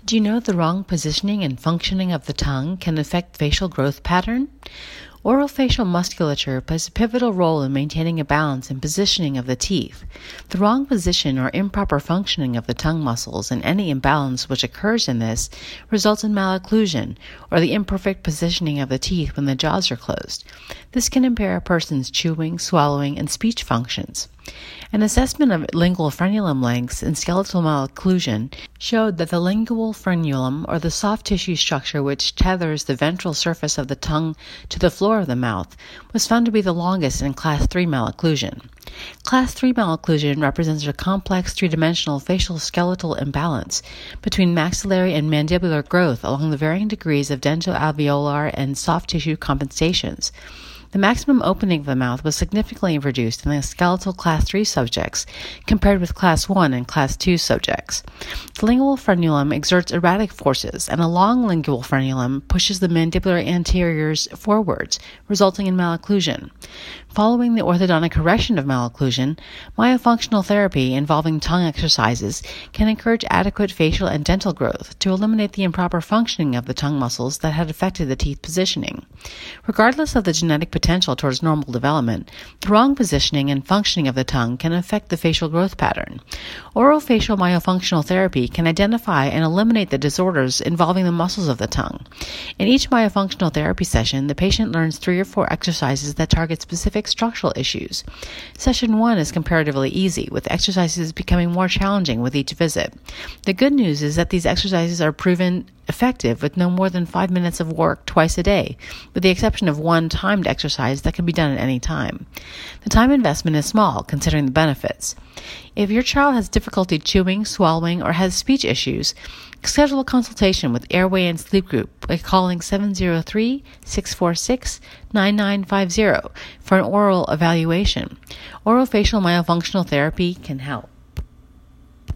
Did you know the wrong positioning and functioning of the tongue can affect facial growth pattern? Orofacial musculature plays a pivotal role in maintaining a balance and positioning of the teeth. The wrong position or improper functioning of the tongue muscles and any imbalance which occurs in this results in malocclusion or the imperfect positioning of the teeth when the jaws are closed. This can impair a person's chewing, swallowing, and speech functions. An assessment of lingual frenulum lengths in skeletal malocclusion showed that the lingual frenulum, or the soft tissue structure which tethers the ventral surface of the tongue to the floor of the mouth, was found to be the longest in class 3 malocclusion. Class 3 malocclusion represents a complex three-dimensional facial skeletal imbalance between maxillary and mandibular growth along the varying degrees of dentoalveolar and soft tissue compensations. The maximum opening of the mouth was significantly reduced in the skeletal class 3 subjects compared with class 1 and class 2 subjects. The lingual frenulum exerts erratic forces, and a long lingual frenulum pushes the mandibular anteriors forwards, resulting in malocclusion. Following the orthodontic correction of malocclusion, myofunctional therapy involving tongue exercises can encourage adequate facial and dental growth to eliminate the improper functioning of the tongue muscles that had affected the teeth positioning. Regardless of the genetic potential towards normal development, the wrong positioning and functioning of the tongue can affect the facial growth pattern. Orofacial myofunctional therapy can identify and eliminate the disorders involving the muscles of the tongue. In each myofunctional therapy session, the patient learns three or four exercises that target specific structural issues. Session 1 is comparatively easy, with exercises becoming more challenging with each visit. The good news is that these exercises are proven effective with no more than five minutes of work twice a day, with the exception of one timed exercise that can be done at any time. The time investment is small, considering the benefits. If your child has difficulty chewing, swallowing, or has speech issues, schedule a consultation with Airway and Sleep Group by calling 703 646 9950 for an oral evaluation. Orofacial myofunctional therapy can help.